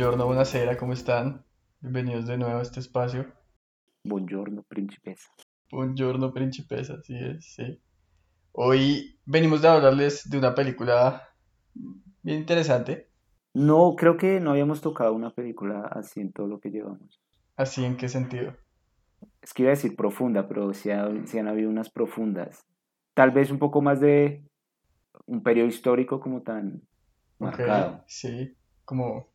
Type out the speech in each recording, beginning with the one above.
Buongiorno, buonasera, ¿cómo están? Bienvenidos de nuevo a este espacio. Buongiorno, principesa. Buongiorno, principesa, así es, sí. Hoy venimos de hablarles de una película bien interesante. No, creo que no habíamos tocado una película así en todo lo que llevamos. ¿Así en qué sentido? Es que iba a decir profunda, pero sí, ha- sí han habido unas profundas. Tal vez un poco más de un periodo histórico como tan Ok, marcado. sí, como,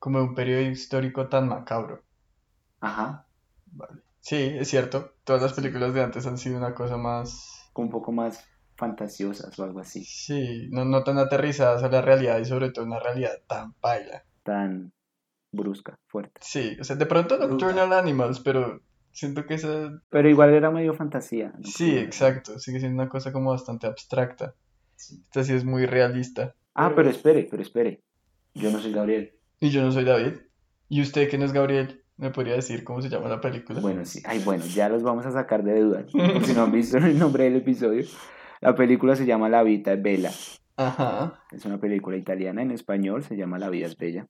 como un periodo histórico tan macabro. Ajá, Vale. Sí, es cierto, todas las películas de antes han sido una cosa más, un poco más fantasiosas o algo así. sí, no, no tan aterrizadas a la realidad y sobre todo una realidad tan paila. Tan brusca, fuerte. Sí, o sea, de pronto Nocturnal Animals, pero siento que esa... Pero igual era medio fantasía. ¿no? Sí, exacto, sigue siendo una cosa como bastante abstracta. Esta sí es muy realista. Ah, pero espere, pero espere. Yo no soy Gabriel. Y yo no soy David. ¿Y usted que no es Gabriel? ¿Me podría decir cómo se llama la película? Bueno, sí. Ay, bueno, ya los vamos a sacar de dudas. Por si no han visto el nombre del episodio. La película se llama La Vita es Bella. Ajá, Es una película italiana. En español se llama La vida es bella.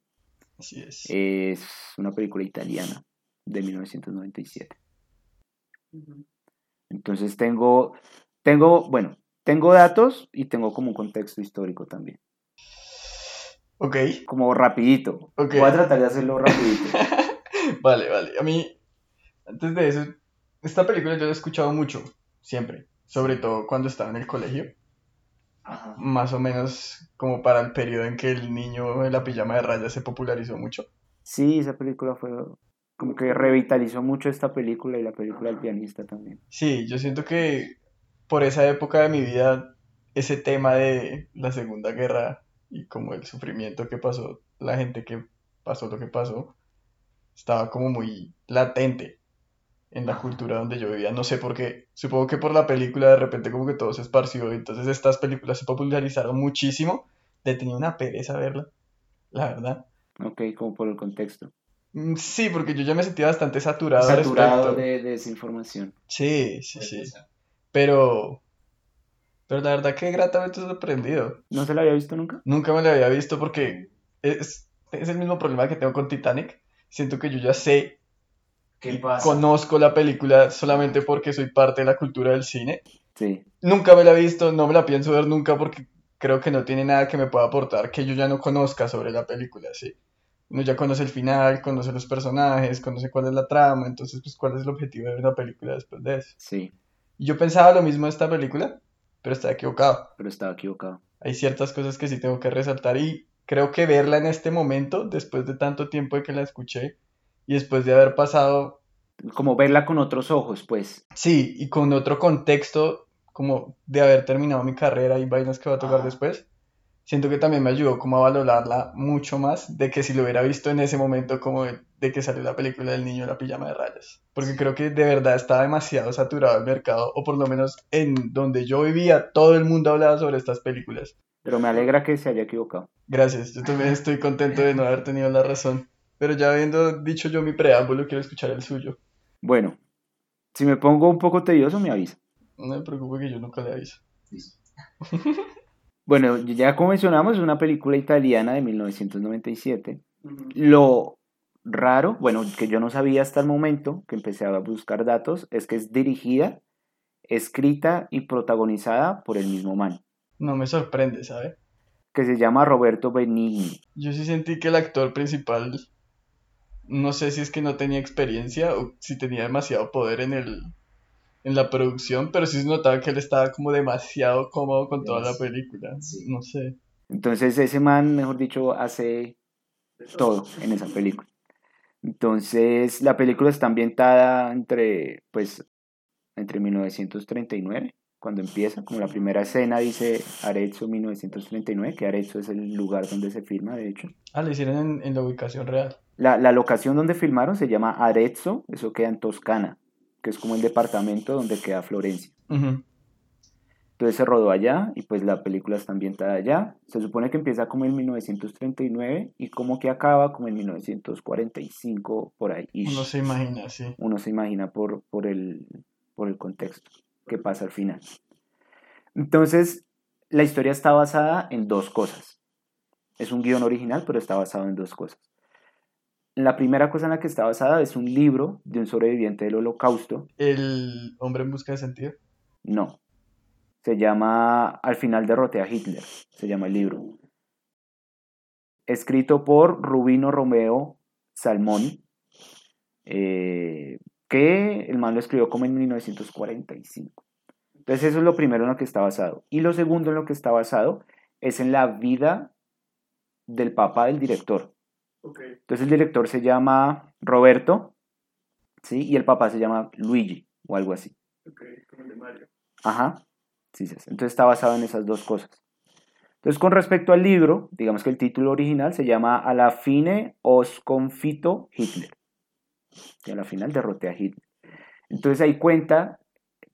así es. Es una película italiana de 1997. Entonces tengo, tengo, bueno, tengo datos y tengo como un contexto histórico también. Ok, Como rapidito. Ok. Voy a tratar de hacerlo rapidito. vale, vale. A mí, antes de eso, esta película yo la he escuchado mucho, siempre. Sobre todo cuando estaba en el colegio. Más o menos como para el periodo en que el niño en la pijama de rayas se popularizó mucho. Sí, esa película fue como que revitalizó mucho esta película y la película del pianista también. Sí, yo siento que por esa época de mi vida, ese tema de la Segunda Guerra y como el sufrimiento que pasó, la gente que pasó lo que pasó, estaba como muy latente en la cultura donde yo vivía. No sé por qué. Supongo que por la película de repente como que todo se esparció y entonces estas películas se popularizaron muchísimo. Le tenía una pereza verla, la verdad. Ok, como por el contexto. Mm, Sí, porque yo ya me sentía bastante saturado Saturado de, de esa información. Sí, sí, sí. Pero, pero la verdad que gratamente sorprendido. ¿No se la había visto nunca? Nunca me la había visto porque es, es el mismo problema que tengo con Titanic. Siento que yo ya sé ¿Qué y conozco la película solamente porque soy parte de la cultura del cine. Sí. Nunca me la he visto, no me la pienso ver nunca porque creo que no tiene nada que me pueda aportar que yo ya no conozca sobre la película, sí. Uno ya conoce el final, conoce los personajes, conoce cuál es la trama, entonces pues cuál es el objetivo de ver una película después de eso. Sí, Y yo pensaba lo mismo de esta película, pero estaba equivocado. pero estaba equivocado. Hay ciertas cosas que sí tengo que resaltar y creo que verla en este momento, después de tanto tiempo de que la escuché y después de haber pasado, Como verla con otros ojos, pues. sí, y con otro contexto, como de haber terminado mi carrera y vainas que va a tocar Ah. después, siento que también me ayudó como a valorarla mucho más de que si lo hubiera visto en ese momento como de, de que salió la película del niño en la pijama de rayas. Porque creo que de verdad estaba demasiado saturado el mercado, o por lo menos en donde yo vivía, todo el mundo hablaba sobre estas películas. Pero me alegra que se haya equivocado. Gracias, yo también estoy contento de no haber tenido la razón. Pero ya habiendo dicho yo mi preámbulo, quiero escuchar el suyo. Bueno, si me pongo un poco tedioso, me avisa. No me preocupe que yo nunca le aviso. Bueno, ya como mencionamos, es una película italiana de 1997. Lo raro, bueno, que yo no sabía hasta el momento que empecé a buscar datos, es que es dirigida, escrita y protagonizada por el mismo man, No me sorprende, ¿sabe? que se llama Roberto Benigni. Yo sí sentí que el actor principal, no sé si es que no tenía experiencia o si tenía demasiado poder en el, en la producción, pero sí se notaba que él estaba como demasiado cómodo con toda la película. No sé. Entonces ese man, mejor dicho, hace todo en esa película. Entonces la película está ambientada entre, pues, entre 1939, cuando empieza, como la primera escena dice Arezzo 1939, que Arezzo es el lugar donde se filma, de hecho. Ah, lo hicieron en, en la ubicación real. La, la locación donde filmaron se llama Arezzo, eso queda en Toscana, que es como el departamento donde queda Florencia. Entonces se rodó allá y pues la película está ambientada allá. Se supone que empieza como en 1939 y como que acaba como en 1945 por ahí. ish. Uno se imagina, sí. Uno se imagina por, por, el, por el contexto que pasa al final. Entonces, la historia está basada en dos cosas. es un guion original, pero está basado en dos cosas. La primera cosa en la que está basada es un libro de un sobreviviente del holocausto. ¿El hombre en busca de sentido? No. Se llama Al final derroté a Hitler. Se llama el libro. Escrito por Rubino Romeo Salmón. Eh, que el man lo escribió como en 1945. Entonces eso es lo primero en lo que está basado. Y lo segundo en lo que está basado es en la vida del papá del director. Entonces el director se llama Roberto, ¿sí? Y el papá se llama Luigi o algo así. como de Mario. Ajá, sí, sí. Entonces está basado en esas dos cosas. Entonces con respecto al libro, digamos que el título original se llama A la fine os confito Hitler. Y a la final derroté a Hitler. Entonces ahí cuenta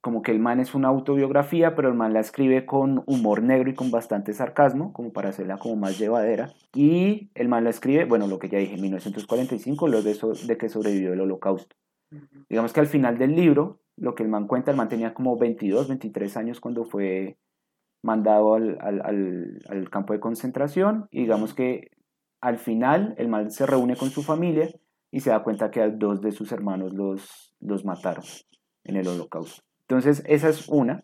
como que el man es una autobiografía, pero el man la escribe con humor negro y con bastante sarcasmo, como para hacerla como más llevadera. Y el man la escribe, bueno, lo que ya dije, en 1945, lo de, eso, de que sobrevivió el holocausto. Digamos que al final del libro, lo que el man cuenta, el man tenía como 22, 23 años cuando fue mandado al, al, al, campo de concentración. Y digamos que al final el man se reúne con su familia y se da cuenta que a dos de sus hermanos los, los mataron en el holocausto. Entonces, esa es una.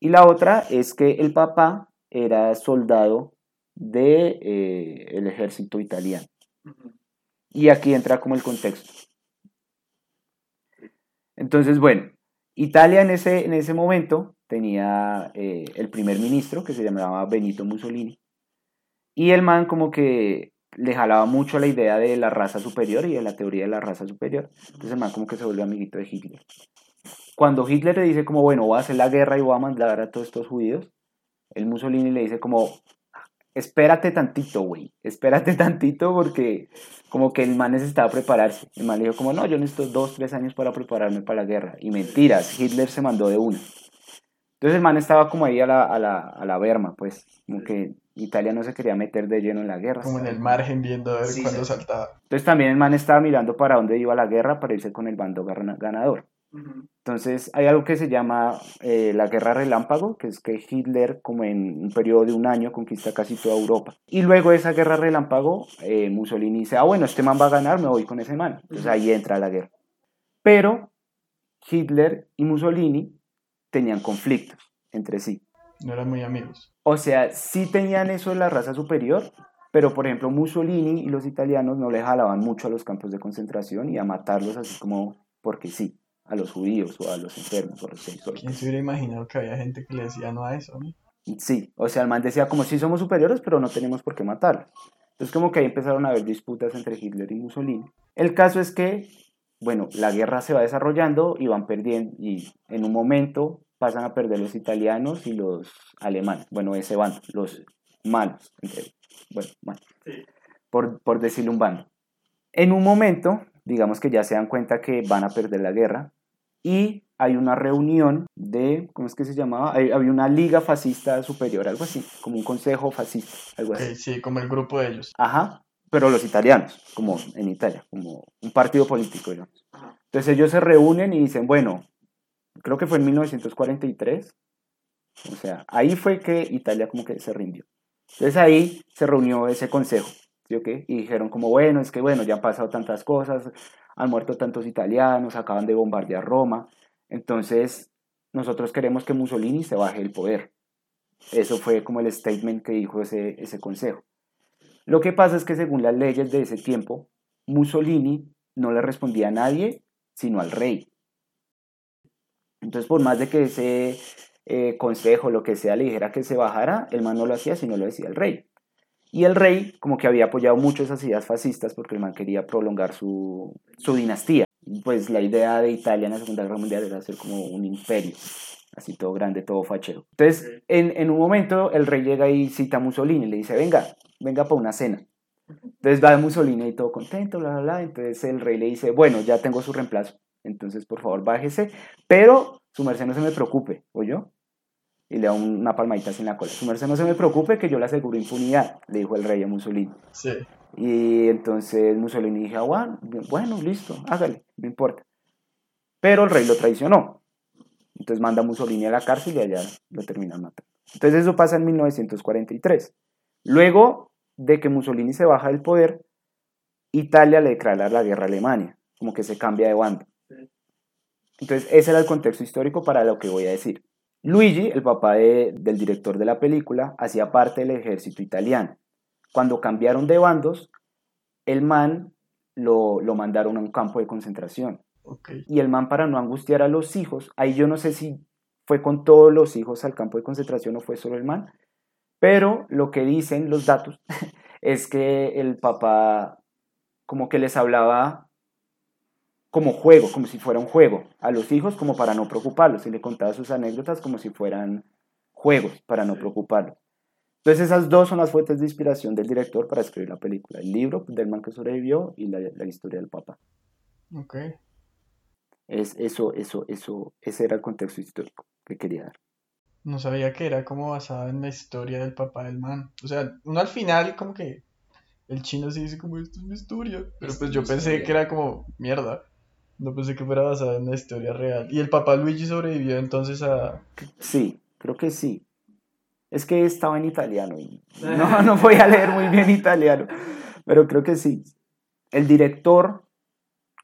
Y la otra es que el papá era soldado del de, eh, el ejército italiano. Y aquí entra como el contexto. Entonces, bueno, Italia en ese, en ese momento tenía eh, el primer ministro que se llamaba Benito Mussolini. Y el man como que le jalaba mucho la idea de la raza superior y de la teoría de la raza superior. Entonces el man como que se volvió amiguito de Hitler cuando Hitler le dice como, bueno, voy a hacer la guerra y voy a mandar a todos estos judíos, el Mussolini le dice como, espérate tantito, güey, espérate tantito porque como que el man necesitaba prepararse. El man le dijo como, no, yo necesito dos, tres años para prepararme para la guerra. Y mentiras, Hitler se mandó de una. Entonces el man estaba como ahí a la, a la, a la berma, pues, como que Italia no se quería meter de lleno en la guerra. Como en el margen viendo a ver cuándo saltaba. Entonces también el man estaba mirando para dónde iba la guerra para irse con el bando ganador. Entonces hay algo que se llama eh, la guerra relámpago, que es que Hitler como en un periodo de un año conquista casi toda Europa. Y luego de esa guerra relámpago, eh, Mussolini dice, ah bueno, este man va a ganar, me voy con ese man. Entonces ahí entra la guerra. Pero Hitler y Mussolini tenían conflictos entre sí. No eran muy amigos. O sea, sí tenían eso de la raza superior, pero por ejemplo Mussolini y los italianos no le jalaban mucho a los campos de concentración y a matarlos así como porque sí a los judíos o a los enfermos o a los sexuales. ¿Quién se hubiera imaginado que había gente que le decía no a eso? Sí, o sea, el man decía como si somos superiores, pero no tenemos por qué matarlos. Entonces como que ahí empezaron a haber disputas entre Hitler y Mussolini. El caso es que, bueno, la guerra se va desarrollando y van perdiendo, y en un momento pasan a perder los italianos y los alemanes. Bueno, ese bando, los malos, entre, bueno, malos, por, por decirlo un bando. En un momento, digamos que ya se dan cuenta que van a perder la guerra, y hay una reunión de, ¿cómo es que se llamaba? había una liga fascista superior, algo así, como un consejo fascista, algo así. Sí, como el grupo de ellos. Ajá, pero los italianos, como en Italia, como un partido político, digamos. Entonces ellos se reúnen y dicen, bueno, creo que fue en 1943, o sea, ahí fue que Italia como que se rindió. Entonces ahí se reunió ese consejo, ¿sí o qué? Y dijeron como, bueno, es que bueno, ya han pasado tantas cosas, han muerto tantos italianos, acaban de bombardear Roma, entonces nosotros queremos que Mussolini se baje del poder. Eso fue como el statement que dijo ese, ese consejo. Lo que pasa es que según las leyes de ese tiempo, Mussolini no le respondía a nadie, sino al rey. Entonces, por más de que ese eh, consejo, lo que sea, le dijera que se bajara, el man no lo hacía, sino lo decía el rey. Y el rey como que había apoyado mucho esas ideas fascistas porque el man quería prolongar su, dinastía. Pues la idea de Italia en la Segunda Guerra Mundial era ser como un imperio, así todo grande, todo fachero. Entonces, en, un momento el rey llega y cita a Mussolini y le dice, venga, venga para una cena. Entonces va Mussolini y todo contento, bla, bla, bla. Entonces el rey le dice, bueno, ya tengo su reemplazo. Entonces, por favor, bájese. Pero su merced no se me preocupe, yo y le da una palmadita sin la cola. Su merced no se me preocupe que yo le aseguro impunidad, le dijo el rey a Mussolini. Sí. Y entonces Mussolini dijo, ah, bueno, listo, hágale, no importa. Pero el rey lo traicionó. Entonces manda a Mussolini a la cárcel y allá lo terminan matando. Entonces eso pasa en 1943. Luego de que Mussolini se baja del poder, Italia le declara la guerra a Alemania, como que se cambia de bando. Entonces, ese era el contexto histórico para lo que voy a decir. Luigi, el papá del director de la película, hacía parte del ejército italiano. Cuando cambiaron de bandos, el man lo, lo mandaron a un campo de concentración. Y el man, para no angustiar a los hijos, ahí yo no sé si fue con todos los hijos al campo de concentración o fue solo el man, pero lo que dicen los datos es que el papá como que les hablaba como juego, como si fuera un juego, a los hijos como para no preocuparlos, y le contaba sus anécdotas como si fueran juegos para no preocuparlos. Entonces esas dos son las fuentes de inspiración del director para escribir la película, el libro del man que sobrevivió y la, la historia del papá. Ok. Es, eso, eso, eso, ese era el contexto histórico que quería dar. No sabía que era como basado en la historia del papá del man. O sea, uno al final como que el chino se dice como esto es mi historia. Pero pues yo pensé que era como mierda. No pensé que fuera basado en la historia real. ¿Y el papá Luigi sobrevivió entonces a...? Sí, creo que sí. Es que estaba en italiano y no, no voy a leer muy bien italiano, pero creo que sí. El director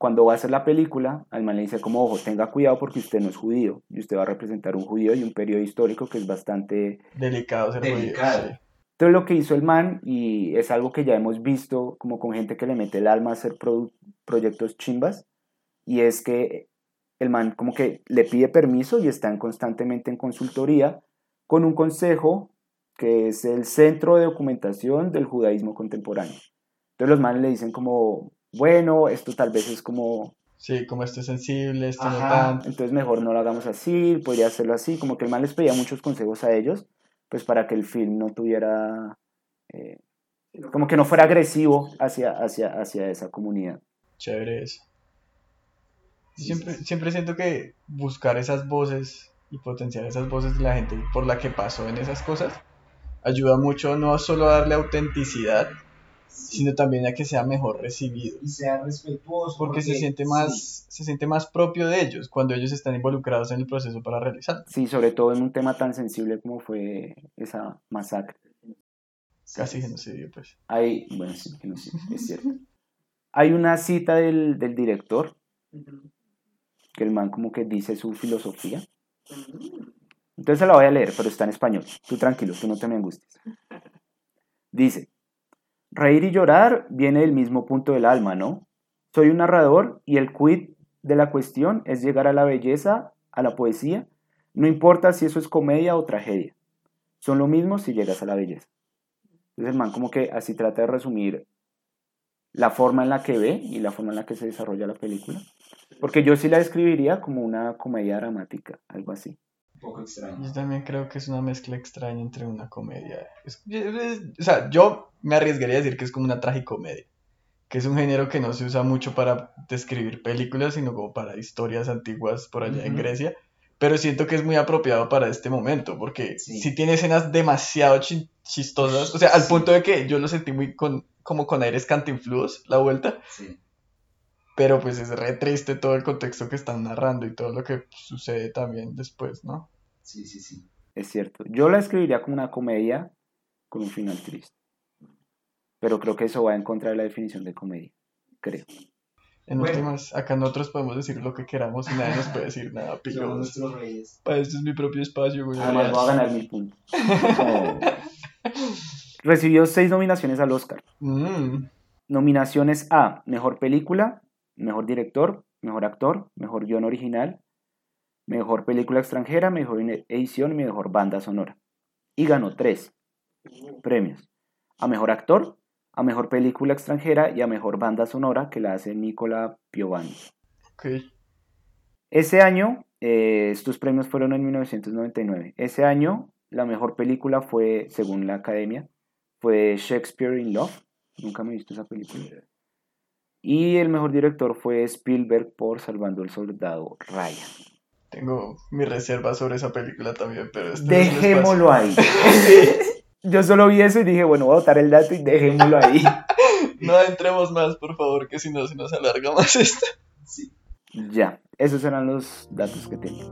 cuando va a hacer la película, al man le dice como, ojo, tenga cuidado porque usted no es judío y usted va a representar un judío y un periodo histórico que es bastante delicado ser delicado. Judío, Entonces lo que hizo el man, y es algo que ya hemos visto como con gente que le mete el alma a hacer proyectos chimbas, y es que el man como que le pide permiso y están constantemente en consultoría con un consejo que es el Centro de Documentación del Judaísmo Contemporáneo. Entonces los manes le dicen como, bueno, esto tal vez es como... Sí, como esto es sensible, esto no tanto. Entonces mejor no lo hagamos así, podría hacerlo así, como que el man les pedía muchos consejos a ellos, pues para que el film no tuviera... Eh, como que no fuera agresivo hacia, hacia, hacia esa comunidad. Chévere eso. Siempre, siempre siento que buscar esas voces y potenciar esas voces de la gente por la que pasó en esas cosas ayuda mucho no solo a darle autenticidad, sino también a que sea mejor recibido. Y sea respetuoso. Porque, se, siente más, se siente más propio de ellos cuando ellos están involucrados en el proceso para realizar. Sí, sobre todo en un tema tan sensible como fue esa masacre. Casi genocidio, pues. Hay, bueno, sí, genocidio, es cierto. Hay una cita del, del director, que el man como que dice su filosofía. Entonces se la voy a leer, pero está en español. Tú tranquilo, tú no te me angusties. Dice, Reír y llorar viene del mismo punto del alma, ¿no? Soy un narrador y el quid de la cuestión es llegar a la belleza, a la poesía, no importa si eso es comedia o tragedia. Son lo mismo si llegas a la belleza. Entonces el man como que así trata de resumir la forma en la que ve y la forma en la que se desarrolla la película. Porque yo sí la describiría como una comedia dramática, algo así poco extraño. Yo también creo que es una mezcla extraña entre una comedia. o sea, yo me arriesgaría a decir que es como una tragicomedia. Que es un género que no se usa mucho para describir películas, sino como para historias antiguas por allá en Grecia. Pero siento que es muy apropiado para este momento, porque si tiene escenas demasiado chistosas, o sea, al punto de que yo lo sentí muy con, como con aires cantinfluos la vuelta. Sí. Pero pues es re triste todo el contexto que están narrando y todo lo que sucede también después, ¿no? Sí, sí, sí. Es cierto. Yo la escribiría como una comedia con un final triste. Pero creo que eso va en contra de la definición de comedia. Creo. En últimas, acá nosotros podemos decir lo que queramos y nadie nos puede decir nada, Para esto es mi propio espacio, güey. Además, voy a ganar mi punto. Recibió seis nominaciones al Oscar. Mm. Nominaciones a Mejor Película, Mejor Director, Mejor Actor, Mejor Guión Original, Mejor Película Extranjera, Mejor Edición y Mejor Banda Sonora. Y ganó tres premios. A Mejor Actor, a Mejor Película Extranjera y a Mejor Banda Sonora que la hace Nicola Piovani. Ese año, eh, estos premios fueron en 1999. Ese año, la mejor película fue, según la academia, fue Shakespeare in Love. Nunca me he visto esa película. Y el mejor director fue Spielberg por Salvando el Soldado Ryan. Tengo mi reserva sobre esa película también, pero... Este dejémoslo ahí. Yo solo vi eso y dije, bueno, voy a botar el dato y dejémoslo ahí. no entremos más, por favor, que si no se nos alarga más esto. Sí. Ya, esos eran los datos que tenía.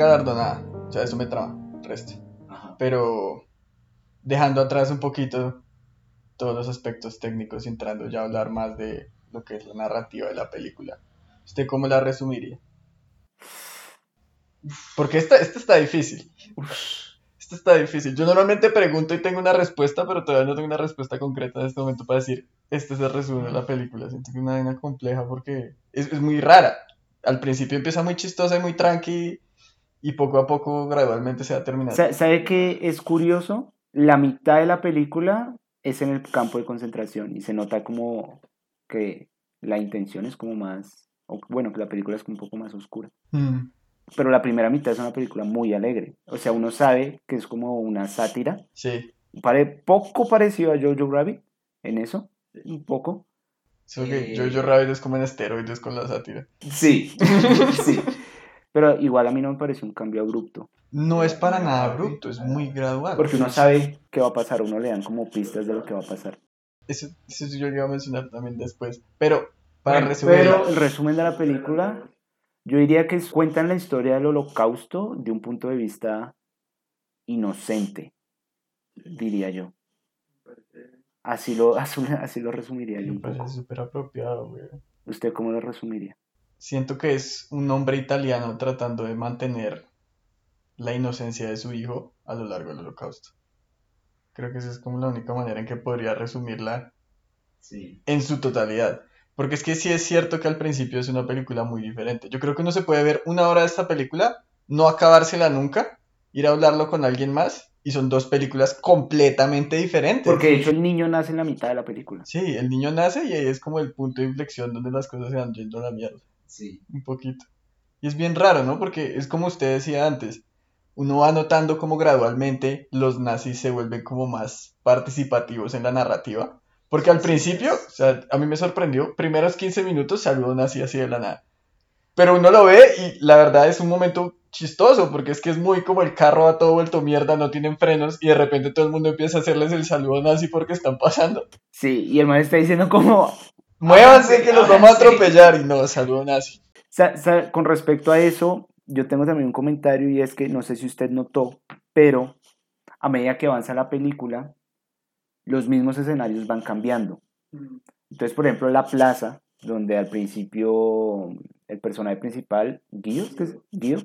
Galardonada. O sea, eso me traba, resto. Ajá. Pero dejando atrás un poquito todos los aspectos técnicos y entrando ya a hablar más de lo que es la narrativa de la película. ¿Usted cómo la resumiría? Porque esta, esta está difícil. Esta está difícil. Yo normalmente pregunto y tengo una respuesta, pero todavía no tengo una respuesta concreta en este momento para decir, este es el resumen de la película. Siento que es una vaina compleja porque es, es muy rara. Al principio empieza muy chistosa y muy tranqui y poco a poco gradualmente se va terminando. Sa- ¿Sabe qué es curioso? La mitad de la película es en el campo de concentración y se nota como que la intención es como más, o bueno, que la película es un poco más oscura. Mm, Pero la primera mitad es una película muy alegre. O sea, uno sabe que es como una sátira. sí. Pare, poco parecido a Jojo Rabbit en eso. Un poco. Solo que Eh. Jojo Rabbit es como en esteroides con la sátira. Sí, sí. Pero igual a mí no me pareció un cambio abrupto. No es para nada abrupto, es muy gradual. Porque uno sabe qué va a pasar, uno le dan como pistas de lo que va a pasar. Eso, eso yo lo iba a mencionar también después. Pero, para resumir, Pero el resumen de la película, yo diría que cuentan la historia del holocausto de un punto de vista inocente, diría yo. Así lo, así, lo resumiría yo me parece súper apropiado, güey. ¿Usted cómo lo resumiría? Siento que es un hombre italiano tratando de mantener la inocencia de su hijo a lo largo del holocausto. Creo que esa es como la única manera en que podría resumirla Sí. en su totalidad. Porque es que sí es cierto que al principio es una película muy diferente. Yo creo que uno se puede ver una hora de esta película, no acabársela nunca, ir a hablarlo con alguien más, y son dos películas completamente diferentes. Porque de hecho el niño nace en la mitad de la película. Sí, el niño nace y ahí es como el punto de inflexión donde las cosas se van yendo a la mierda, Sí. un poquito. Y es bien raro, ¿no? Porque es como usted decía antes, uno va notando como gradualmente los nazis se vuelven como más participativos en la narrativa. Porque al principio, o sea, a mí me sorprendió, primeros 15 minutos saludó un nazi así de la nada. Pero uno lo ve y la verdad es un momento chistoso, porque es que es muy como el carro va todo vuelto mierda, no tienen frenos, y de repente todo el mundo empieza a hacerles el saludo nazi porque están pasando. Sí, y el man está diciendo como, Muévanse que los vamos a atropellar y no, saludo nazi. Sa- sa- con respecto a eso, yo tengo también un comentario y es que no sé si usted notó, pero a medida que avanza la película, los mismos escenarios van cambiando. Entonces, por ejemplo, la plaza, donde al principio el personaje principal, Guido, ¿qué es? Guido,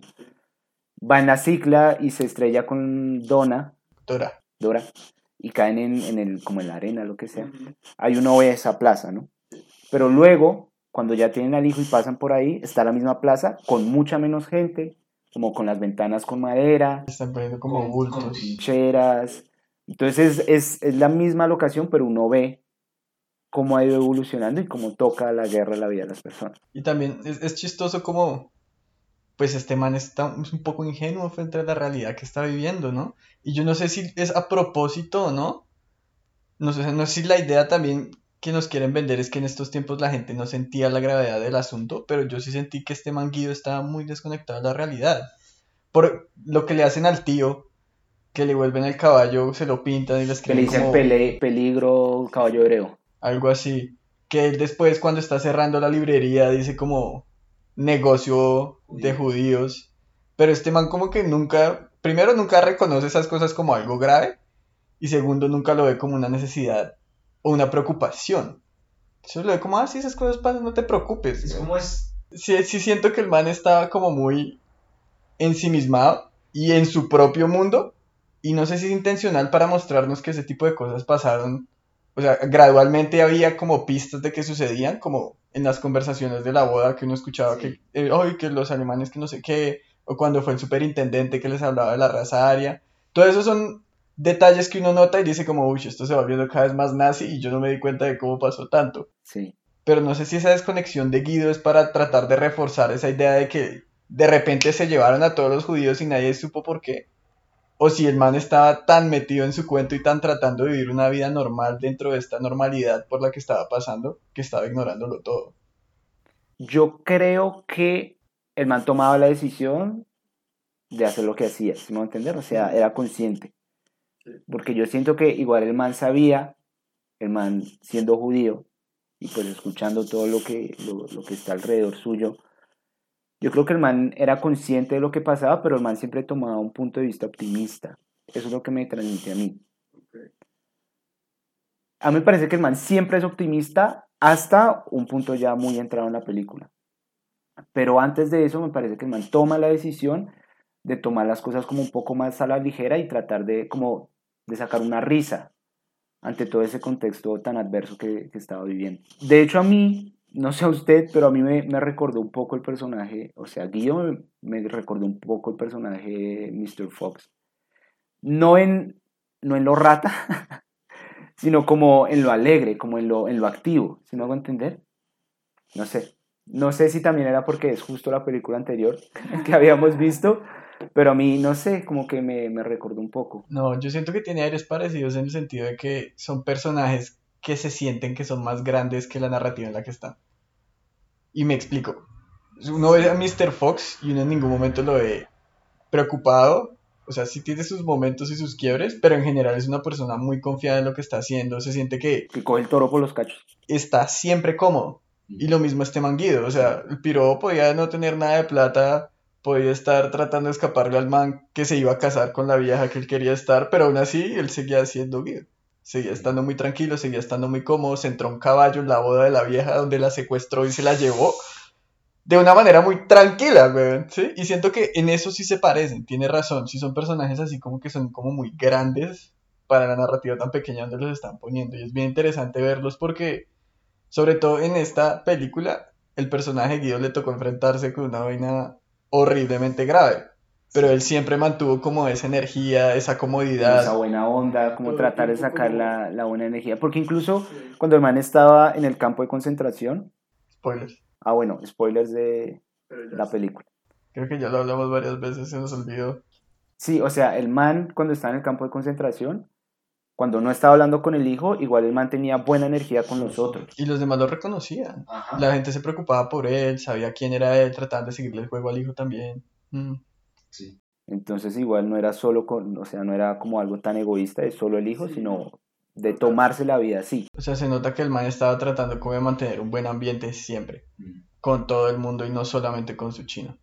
va en la cicla y se estrella con Donna, Dora. Dora, y caen en, en el, como en la arena, lo que sea. Ahí uno ve esa plaza, ¿no? Pero luego, cuando ya tienen al hijo y pasan por ahí, está la misma plaza con mucha menos gente, como con las ventanas con madera, Están poniendo como Con- bultos. con- cheras. Entonces es, es, es la misma locación, pero uno ve cómo ha ido evolucionando y cómo toca la guerra la vida de las personas. Y también es, es chistoso como, pues este man está es un poco ingenuo frente a la realidad que está viviendo, ¿no? Y yo no sé si es a propósito o no. No sé, no sé si la idea también que nos quieren vender es que en estos tiempos la gente no sentía la gravedad del asunto, pero yo sí sentí que este man Guido estaba muy desconectado de la realidad. Por lo que le hacen al tío, que le vuelven el caballo, se lo pintan y le Que le escriben dicen como- pele- peligro caballo hebreo. algo así. Que él después cuando está cerrando la librería dice como negocio de judíos. Pero este man como que nunca, primero nunca reconoce esas cosas como algo grave y segundo nunca lo ve como una necesidad o una preocupación. Solo lo ve como, ah, si esas cosas pasan, no te preocupes. Es como es. Sí, sí siento que el man estaba como muy ensimismado y en su propio mundo. Y no sé si es intencional para mostrarnos que ese tipo de cosas pasaron. O sea, gradualmente había como pistas de que sucedían, como en las conversaciones de la boda que uno escuchaba Sí. que, eh, "Ay, que los alemanes que no sé qué, o cuando fue el superintendente que les hablaba de la raza aria. Todo eso son detalles que uno nota y dice como, uy, esto se va volviendo cada vez más nazi y yo no me di cuenta de cómo pasó tanto Sí. pero no sé si esa desconexión de Guido es para tratar de reforzar esa idea de que de repente se llevaron a todos los judíos y nadie supo por qué. O si el man estaba tan metido en su cuento y tan tratando de vivir una vida normal dentro de esta normalidad por la que estaba pasando, que estaba ignorándolo todo. Yo creo que el man tomaba la decisión de hacer lo que hacía, ¿sí me a entender? O sea, era consciente. Porque yo siento que igual el man sabía, el man siendo judío, y pues escuchando todo lo que, lo, lo que está alrededor suyo, Yo creo que el man era consciente de lo que pasaba, pero el man siempre tomaba un punto de vista optimista. Eso es lo que me transmite a mí. A mí me parece que el man siempre es optimista hasta un punto ya muy entrado en la película. Pero antes de eso me parece que el man toma la decisión de tomar las cosas como un poco más a la ligera y tratar de como de sacar una risa ante todo ese contexto tan adverso que, que estaba viviendo. De hecho a mí, no sé a usted, pero a mí me, me recordó un poco el personaje, o sea, Guido me, me recordó un poco el personaje Mr. Fox. No en, no en lo rata, sino como en lo alegre, como en lo, en lo activo, si me hago entender. No sé. No sé si también era porque es justo la película anterior que habíamos visto, pero a mí, no sé, como que me, me recordó un poco. No, yo siento que tiene aires parecidos en el sentido de que son personajes que se sienten que son más grandes que la narrativa en la que están. Y me explico. Uno ve a Mr. Fox y uno en ningún momento lo ve preocupado. O sea, sí tiene sus momentos y sus quiebres, pero en general es una persona muy confiada en lo que está haciendo. Se siente que Que coge el toro por los cachos. está siempre cómodo. Y lo mismo este manguido. O sea, el piro podía no tener nada de plata, podía estar tratando de escaparle al man que se iba a casar con la vieja que él quería estar, pero aún así él seguía siendo Guido. Seguía estando muy tranquilo, seguía estando muy cómodo. Se entró un caballo en la boda de la vieja donde la secuestró y se la llevó de una manera muy tranquila, weón, ¿sí? Y siento que en eso sí se parecen, tiene razón. Si son personajes así como que son como muy grandes para la narrativa tan pequeña donde los están poniendo. Y es bien interesante verlos porque, sobre todo en esta película, el personaje Guido le tocó enfrentarse con una vaina horriblemente grave. Pero él siempre mantuvo como esa energía, esa comodidad. esa buena onda, como tratar de sacar la, la buena energía. Porque incluso cuando el man estaba en el campo de concentración, Spoilers. ah bueno, spoilers de la película. Creo que ya lo hablamos varias veces, se nos olvidó. Sí, o sea, el man cuando estaba en el campo de concentración, cuando no estaba hablando con el hijo, igual el man tenía buena energía con los otros. Y los demás lo reconocían. Ajá. La gente se preocupaba por él, sabía quién era él, trataban de seguirle el juego al hijo también. Mm. Sí. Entonces igual no era solo con, o sea, no era como algo tan egoísta de solo el hijo, sino de tomarse la vida así. O sea, se nota que el man estaba tratando como de mantener un buen ambiente siempre, Mm. con todo el mundo y no solamente con su chino.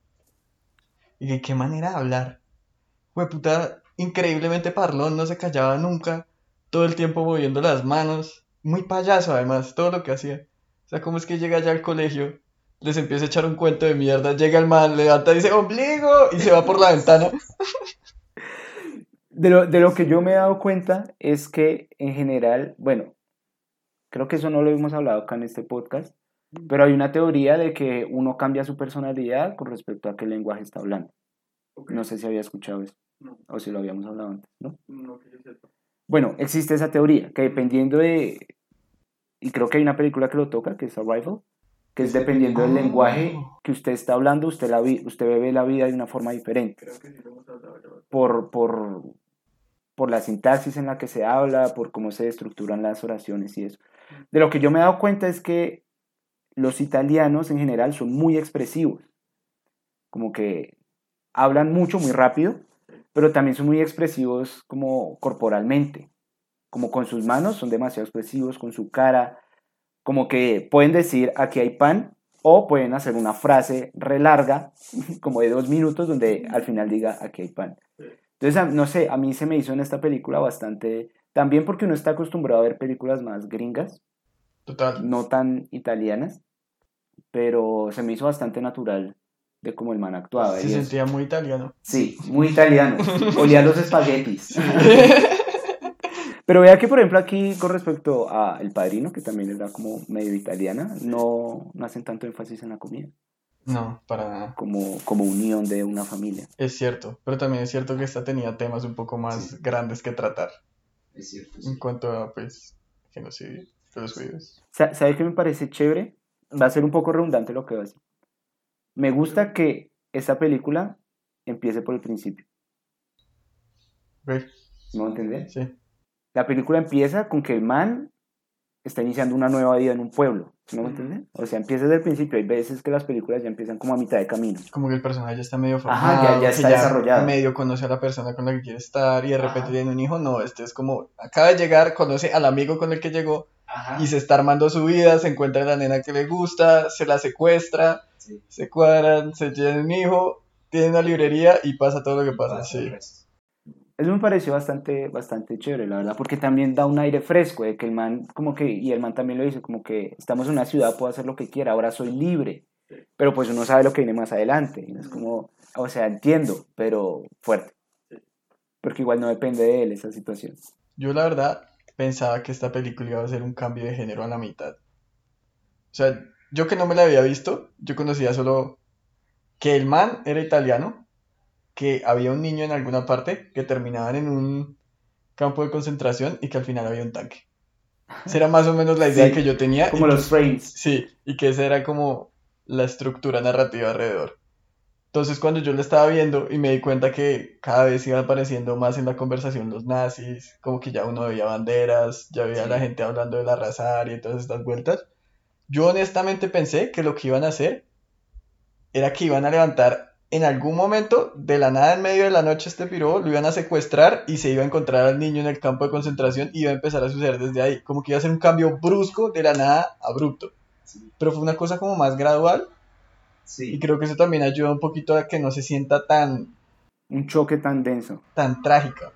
Y que qué manera de hablar. Fue puta, increíblemente parlón, no se callaba nunca, todo el tiempo moviendo las manos, muy payaso además, todo lo que hacía. O sea, cómo es que llega ya al colegio, les empieza a echar un cuento de mierda, llega el man, levanta y dice ombligo y se va por la ventana. De lo, de lo que yo me he dado cuenta es que en general, bueno, creo que eso no lo hemos hablado acá en este podcast, pero hay una teoría de que uno cambia su personalidad con respecto a qué lenguaje está hablando. No sé si había escuchado eso No. o si lo habíamos hablado antes, ¿no? No, que yo sepa. Bueno, existe esa teoría, que dependiendo de, y creo que hay una película que lo toca, que es Arrival, que es dependiendo del lenguaje que usted está hablando, usted, la vi- usted ve la vida de una forma diferente. Creo que sí lo hemos hablado ya. por, por, por la sintaxis en la que se habla, por cómo se estructuran las oraciones y eso. De lo que yo me he dado cuenta es que los italianos en general son muy expresivos, como que hablan mucho, muy rápido, pero también son muy expresivos como corporalmente, como con sus manos son demasiado expresivos, con su cara, como que pueden decir aquí hay pan o pueden hacer una frase re larga, como de dos minutos, donde al final diga aquí hay pan. Entonces, no sé, a mí se me hizo en esta película bastante, también porque uno está acostumbrado a ver películas más gringas, Total. no tan italianas, pero se me hizo bastante natural de cómo el man actuaba. Se sentía muy italiano. Sí, muy italiano. Olía los espaguetis. Pero vea que, por ejemplo, aquí con respecto a El Padrino, que también era como medio italiana, no, no hacen tanto énfasis en la comida, No, para nada. como, como unión de una familia. Es cierto, pero también es cierto que esta tenía temas un poco más Sí. grandes que tratar Es cierto. en cuanto a, pues, genocidio de los judíos. Sa- ¿Sabe qué me parece chévere? Va a ser un poco redundante lo que va a decir. Me gusta que esta película empiece por el principio. ¿No entendés? Sí, La película empieza con que el man está iniciando una nueva vida en un pueblo. ¿No me entiendes? O sea, empieza desde el principio. Hay veces que las películas ya empiezan como a mitad de camino. como que el personaje ya está medio Ajá, formado, ya- ya que está desarrollado. medio conoce a la persona con la que quiere estar y de repente Ajá. tiene un hijo. No, este es como, acaba de llegar, conoce al amigo con el que llegó Ajá. y se está armando su vida, se encuentra la nena que le gusta, se la secuestra, Sí. se cuadran, se tienen un hijo, tienen una librería y pasa todo lo que pasa. Sí. Eso me pareció bastante, bastante chévere, la verdad, porque también da un aire fresco, de que el man, como que, y el man también lo dice, como que estamos en una ciudad, puedo hacer lo que quiera, ahora soy libre, pero pues uno sabe lo que viene más adelante, y es como, o sea, entiendo, pero fuerte, porque igual no depende de él esa situación. Yo la verdad pensaba que esta película iba a ser un cambio de género a la mitad. O sea, yo que no me la había visto, yo conocía solo que el man era italiano, que había un niño en alguna parte, que terminaban en un campo de concentración y que al final había un tanque. Esa era más o menos la idea Sí, que yo tenía. Como los frames. Sí, y que esa era como la estructura narrativa alrededor. Entonces cuando yo lo estaba viendo y me di cuenta que cada vez iban apareciendo más en la conversación los nazis, como que ya uno veía banderas, ya veía a la gente hablando de la raza y todas estas vueltas, yo honestamente pensé que lo que iban a hacer era que iban a levantar en algún momento, de la nada en medio de la noche este piro, lo iban a secuestrar y se iba a encontrar al niño en el campo de concentración y iba a empezar a suceder desde ahí, como que iba a ser un cambio brusco de la nada abrupto Sí. pero fue una cosa como más gradual y Sí. creo que eso también ayuda un poquito a que no se sienta tan, Un choque tan denso. tan trágica.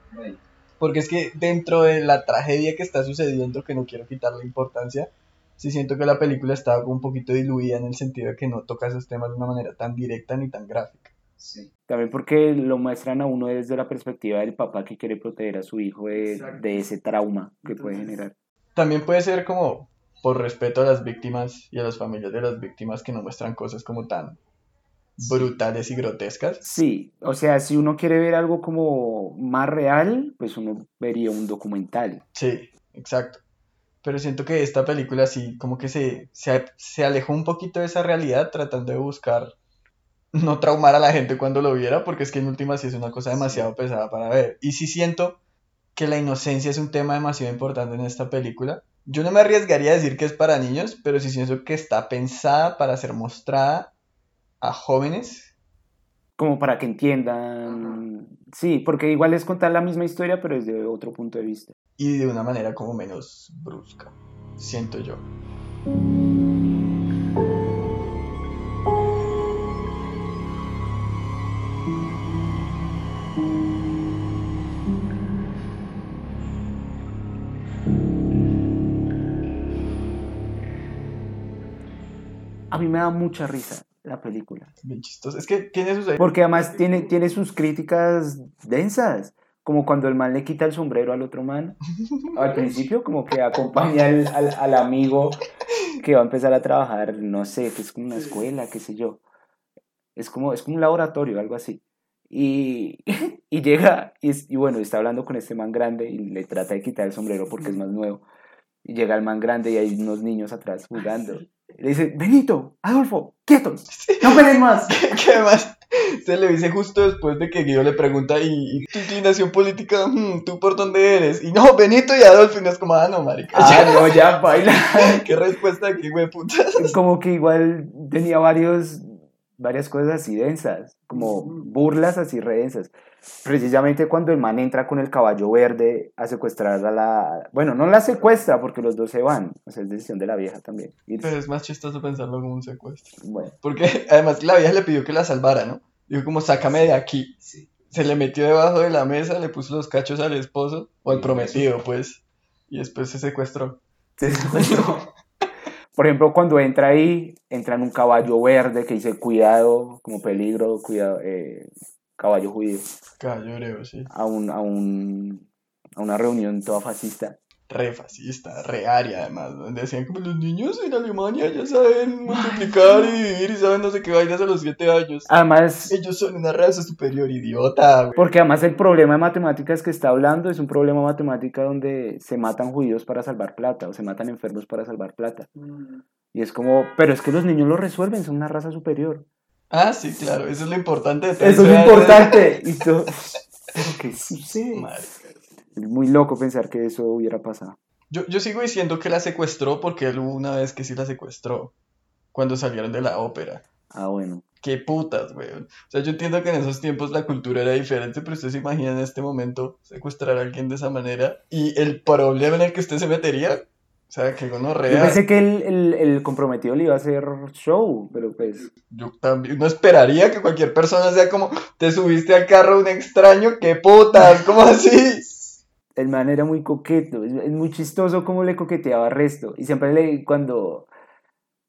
Porque es que dentro de la tragedia que está sucediendo, que no quiero quitarle importancia, sí siento que la película estaba como un poquito diluida en el sentido de que no toca esos temas de una manera tan directa ni tan gráfica. sí. También porque lo muestran a uno desde la perspectiva del papá que quiere proteger a su hijo de, de ese trauma que puede generar. También puede ser como por respeto a las víctimas y a las familias de las víctimas que no muestran cosas como tan brutales y grotescas. Sí, o sea, si uno quiere ver algo como más real, pues uno vería un documental. Sí, exacto. Pero siento que esta película sí, como que se, se, se alejó un poquito de esa realidad tratando de buscar no traumar a la gente cuando lo viera, porque es que en última sí es una cosa demasiado pesada para ver. Y sí siento que la inocencia es un tema demasiado importante en esta película. Yo no me arriesgaría a decir que es para niños, pero sí siento que está pensada para ser mostrada a jóvenes. Como para que entiendan. Sí, porque igual es contar la misma historia, pero desde otro punto de vista. Y de una manera como menos brusca, siento yo. A mí me da mucha risa la película. Bien chistoso. Es que tiene sus... Porque además tiene, tiene sus críticas densas. Como cuando el man le quita el sombrero al otro man. Al principio, como que acompaña al, al, al amigo que va a empezar a trabajar, no sé, que es como una escuela, qué sé yo. Es como, es como un laboratorio, algo así. Y, y llega, y, y bueno, está hablando con este man grande y le trata de quitar el sombrero porque es más nuevo. Y llega el man grande y hay unos niños atrás jugando. Le dice, Benito, Adolfo, quietos, no peleen más. que además se le dice justo después de que Guido le pregunta, ¿y, y tu inclinación política? Hmm, ¿Tú por dónde eres? Y no, Benito y Adolfo, y no es como, ah, no, marica. Ah, no, ya, baila. ¿Qué respuesta aquí, güey, puta? Como que igual tenía varios, varias cosas así densas, como burlas así re densas. Precisamente cuando el man entra con el caballo verde a secuestrar a la... Bueno, no la secuestra porque los dos se van, o sea, es decisión de la vieja también. irse. Pero es más chistoso pensarlo como un secuestro. Bueno, Porque además la vieja le pidió que la salvara, ¿no? Dijo como, sácame de aquí. Sí. Se le metió debajo de la mesa, le puso los cachos al esposo, o al prometido, pues. Y después se secuestró. se secuestró. Por ejemplo, cuando entra ahí, entra en un caballo verde que dice cuidado, como peligro, cuidado, eh, caballo judío, Caballo hebreo, sí. a, un, a, un, a una reunión toda fascista. Re fascista, re aria además. Donde decían como los niños en Alemania ya saben multiplicar y vivir y saben no sé qué vainas a los 7 años. Además, Ellos son una raza superior, idiota, güey. Porque además el problema de matemáticas que está hablando es un problema de matemática donde se matan judíos para salvar plata o se matan enfermos para salvar plata. Y es como, pero es que los niños lo resuelven, son una raza superior. Ah, sí, claro, eso es lo importante de todo Eso es lo importante. Y todo, pero ¿qué sucede? Madre. Es muy loco pensar que eso hubiera pasado. Yo, yo sigo diciendo que la secuestró porque él hubo una vez que sí la secuestró. Cuando salieron de la ópera. Ah, bueno. Qué putas, güey. O sea, yo entiendo que en esos tiempos la cultura era diferente, pero usted se imagina en este momento secuestrar a alguien de esa manera y el problema en el que usted se metería O sea, que Yo gonorrea. pensé que el, el, el comprometido le iba a hacer show, pero pues... Yo también no esperaría que cualquier persona sea como, te subiste al carro un extraño, qué putas, ¿cómo así? El man era muy coqueto, es, es muy chistoso cómo le coqueteaba al resto. Y siempre le, cuando,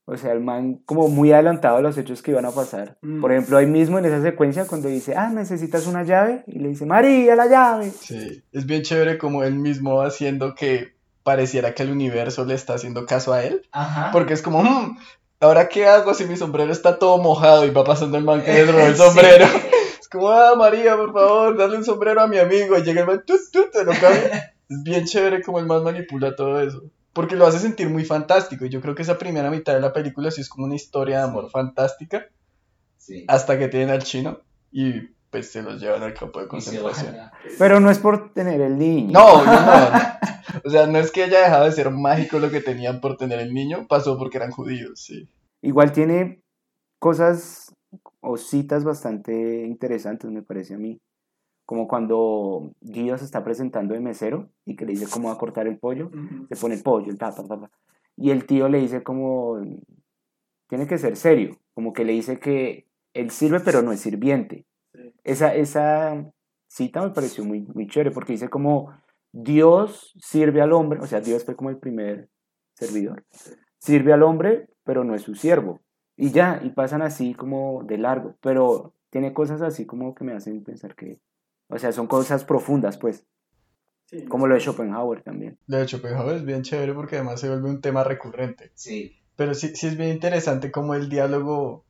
o sea, el man como muy adelantado a los hechos que iban a pasar. Mm. Por ejemplo, ahí mismo en esa secuencia cuando dice, ah, necesitas una llave, y le dice, María, la llave. Sí, es bien chévere como él mismo haciendo que pareciera que el universo le está haciendo caso a él. Ajá. Porque es como, "Hmm, ¿ahora qué hago si mi sombrero está todo mojado y va pasando el man que le el Sí. sombrero? Es como, ah, María, por favor, dale un sombrero a mi amigo. Y llega el man, tut, tut, se lo cambia. Es bien chévere como el man manipula todo eso. Porque lo hace sentir muy fantástico. Y yo creo que esa primera mitad de la película sí es como una historia de amor fantástica. Sí. Hasta que tienen al chino y pues se los llevan al campo de concentración. Pero no es por tener el niño. No, no, no. O sea, no es que haya dejado de ser mágico lo que tenían por tener el niño, pasó porque eran judíos, sí. Igual tiene cosas o citas bastante interesantes, me parece a mí. Como cuando Guido se está presentando de mesero y que le dice cómo va a cortar el pollo, se pone el pollo, el tapa, tapa. Y el tío le dice como, tiene que ser serio, como que le dice que él sirve pero no es sirviente. Esa, esa cita me pareció muy, muy chévere porque dice como Dios sirve al hombre, o sea, Dios fue como el primer servidor, sirve al hombre pero no es su siervo. Y ya, y pasan así como de largo, pero tiene cosas así como que me hacen pensar que, o sea, son cosas profundas, pues, como lo de Schopenhauer también. Lo de Schopenhauer es bien chévere porque además se vuelve un tema recurrente. Sí. Pero sí, sí es bien interesante como el diálogo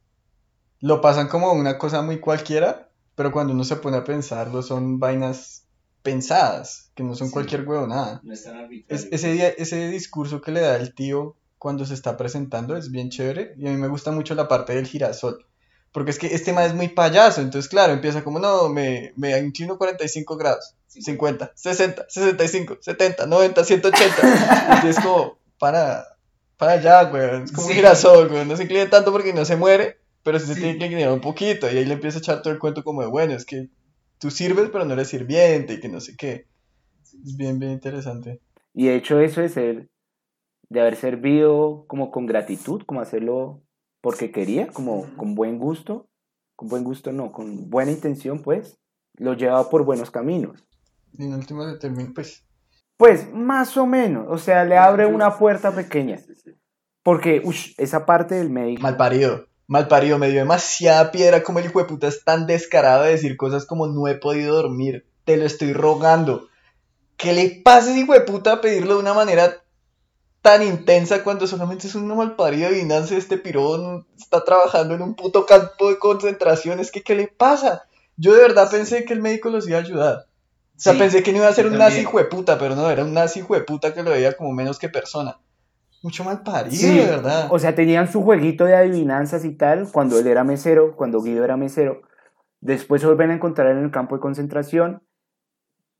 lo pasan como una cosa muy cualquiera, pero cuando uno se pone a pensarlo son vainas pensadas, que no son Sí. cualquier huevonada. No es tan arbitrario. Es, ese, ese discurso que le da el tío cuando se está presentando es bien chévere y a mí me gusta mucho la parte del girasol. Porque es que este man es muy payaso, entonces claro, empieza como, no, me, me inclino 45 grados, 50, 60, 65, 70, 90, 180. Y es como, para, para allá, güey, es como un Sí. girasol, güey, no se incline tanto porque no se muere, pero sí se Sí. tiene que inclinar un poquito. Y ahí le empieza a echar todo el cuento como de, bueno, es que tú sirves pero no eres sirviente y que no sé qué. Es bien, bien interesante. Y de hecho eso de ser, de haber servido como con gratitud, como hacerlo porque quería, como con buen gusto, con buen gusto no, con buena intención, pues, lo lleva por buenos caminos. Y en último pues, Pues más o menos, o sea, le abre una puerta pequeña. Porque ush, esa parte del médico... mal parido. Mal parido, me dio demasiada piedra como el hijo de puta es tan descarado de decir cosas como no he podido dormir, te lo estoy rogando. ¿Qué le pasa hijo de puta a pedirlo de una manera tan intensa cuando solamente es un mal parido y nace este pirón, está trabajando en un puto campo de concentración? Es que, ¿qué le pasa? Yo de verdad pensé que el médico los iba a ayudar. O sea, Sí, pensé que no iba a ser un nazi hijo de puta, pero no, era un nazi hijo de puta que lo veía como menos que persona. Mucho mal parido, Sí, de verdad. o sea, tenían su jueguito de adivinanzas y tal, cuando él era mesero, cuando Guido era mesero. Después se vuelven a encontrar en el campo de concentración.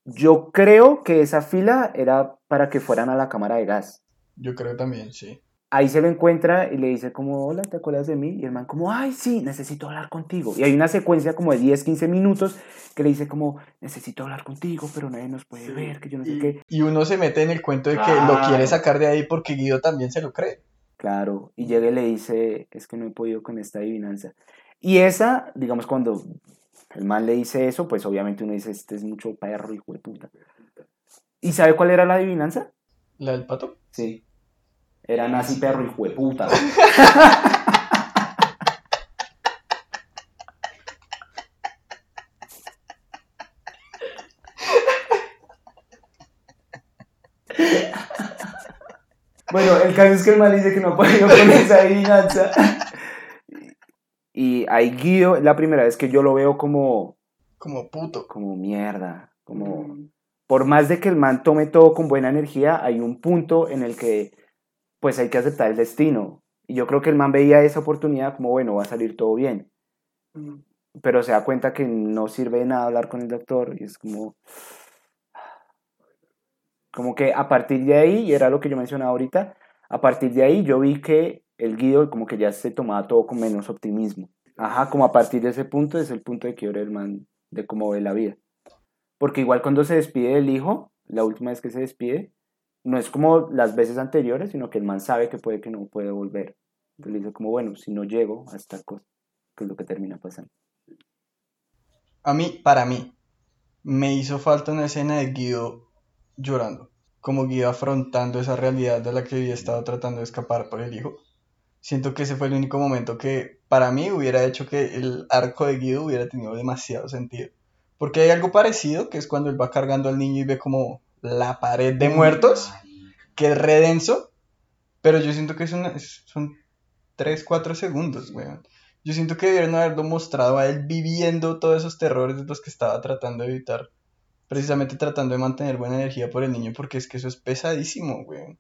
Yo creo que esa fila era para que fueran a la cámara de gas. Yo creo también, sí. Ahí se lo encuentra y le dice como, hola, ¿te acuerdas de mí? Y el man como, ay, sí, necesito hablar contigo. Y hay una secuencia como de 10, 15 minutos que le dice como, necesito hablar contigo, pero nadie nos puede ver, que yo no sé qué. Y uno se mete en el cuento de que lo quiere sacar de ahí porque Guido también se lo cree. Claro, y llega y le dice, es que no he podido con esta adivinanza. Y esa, digamos, cuando el man le dice eso, pues obviamente uno dice, este es mucho perro, hijo de puta. ¿Y sabe cuál era la adivinanza? ¿La del pato? Sí. Era nazi perro, hijo de puta. Bueno, el caso es que el man dice que no ha podido con esa adivinanza. Y ahí Guido, es la primera vez que yo lo veo como, Como puto. como mierda, como... Por más de que el man tome todo con buena energía, hay un punto en el que pues hay que aceptar el destino. Y yo creo que el man veía esa oportunidad como, bueno, va a salir todo bien. Pero se da cuenta que no sirve de nada hablar con el doctor y es como... Como que a partir de ahí, y era lo que yo mencionaba ahorita, a partir de ahí yo vi que el Guido como que ya se tomaba todo con menos optimismo. Ajá, como a partir de ese punto es el punto de quiebre del man, de cómo ve la vida. Porque igual cuando se despide del hijo, la última vez que se despide, no es como las veces anteriores, sino que el man sabe que puede que no puede volver. Entonces le dice como, bueno, si no llego a esta cosa, que es lo que termina pasando. A mí, para mí, me hizo falta una escena de Guido llorando, como Guido afrontando esa realidad de la que había estado tratando de escapar por el hijo. Siento que ese fue el único momento que para mí hubiera hecho que el arco de Guido hubiera tenido demasiado sentido. Porque hay algo parecido, que es cuando él va cargando al niño y ve como la pared de muertos, que es redenso, pero yo siento que es una, son 3, 4 segundos, weón. Yo siento que debieron haberlo mostrado a él viviendo todos esos terrores de los que estaba tratando de evitar. Precisamente tratando de mantener buena energía por el niño, porque es que eso es pesadísimo, weón.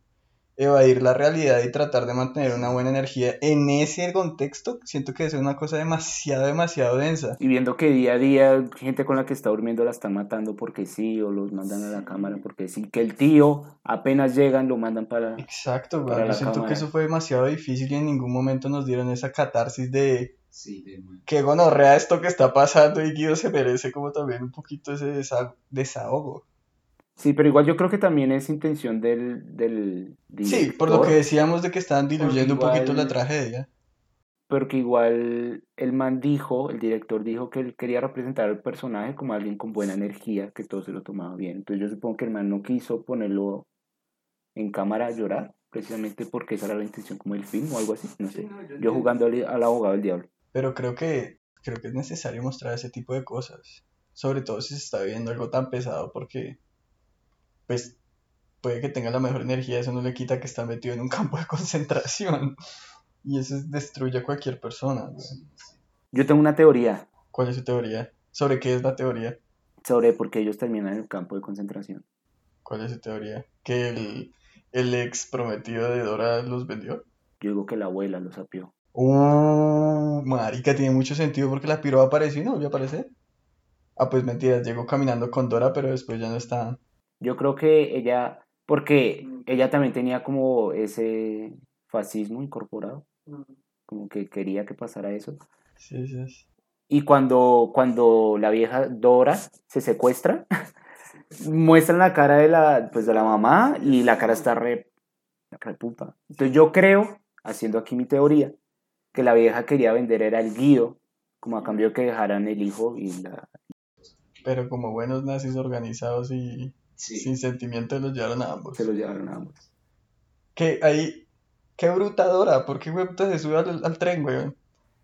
Evadir la realidad y tratar de mantener una buena energía en ese contexto, siento que es una cosa demasiado, demasiado densa. Y viendo que día a día gente con la que está durmiendo la están matando porque sí, o los mandan a la cámara porque sí, que el tío apenas llegan lo mandan para... Exacto, Para. Yo la siento cámara. que eso fue demasiado difícil y en ningún momento nos dieron esa catarsis de Sí, de que gonorrea esto que está pasando y Guido se merece como también un poquito ese desa- desahogo. Sí, pero igual yo creo que también es intención del, del Sí, por lo que decíamos de que estaban diluyendo un poquito la tragedia. Porque igual el man dijo, el director dijo que él quería representar al personaje como alguien con buena energía, que todo se lo tomaba bien. Entonces yo supongo que el man no quiso ponerlo en cámara a llorar, precisamente porque esa era la intención como del film o algo así, no sé. Yo jugando al, al abogado del diablo. Pero creo que, creo que es necesario mostrar ese tipo de cosas. Sobre todo si se está viendo algo tan pesado porque, pues, puede que tenga la mejor energía, eso no le quita que está metido en un campo de concentración. Y eso es- destruye a cualquier persona. güey. Yo tengo una teoría ¿Cuál es su teoría? ¿Sobre qué es la teoría? sobre por qué ellos terminan en el campo de concentración. ¿Cuál es su teoría? ¿Que el, el ex prometido de Dora los vendió? Yo digo que la abuela lo sapió. Uh, marica, tiene mucho sentido porque la piroa apareció y no volvió a aparecer. Ah, pues mentiras, llegó caminando con Dora, pero después ya no estaban. Yo creo que ella, porque ella también tenía como ese fascismo incorporado, como que quería que pasara eso. Sí, sí, sí. Y cuando, cuando la vieja Dora se secuestra, muestran la cara de la, pues de la mamá y la cara está re, puta. Entonces yo creo, haciendo aquí mi teoría, que la vieja quería vender era el Guido, como a cambio que dejaran el hijo y la... Pero como buenos nazis organizados y Sí. sin sentimiento los llevaron a ambos. se los llevaron a ambos. Que ahí, qué bruta Dora, ¿por qué güey se sube al, al tren, weón?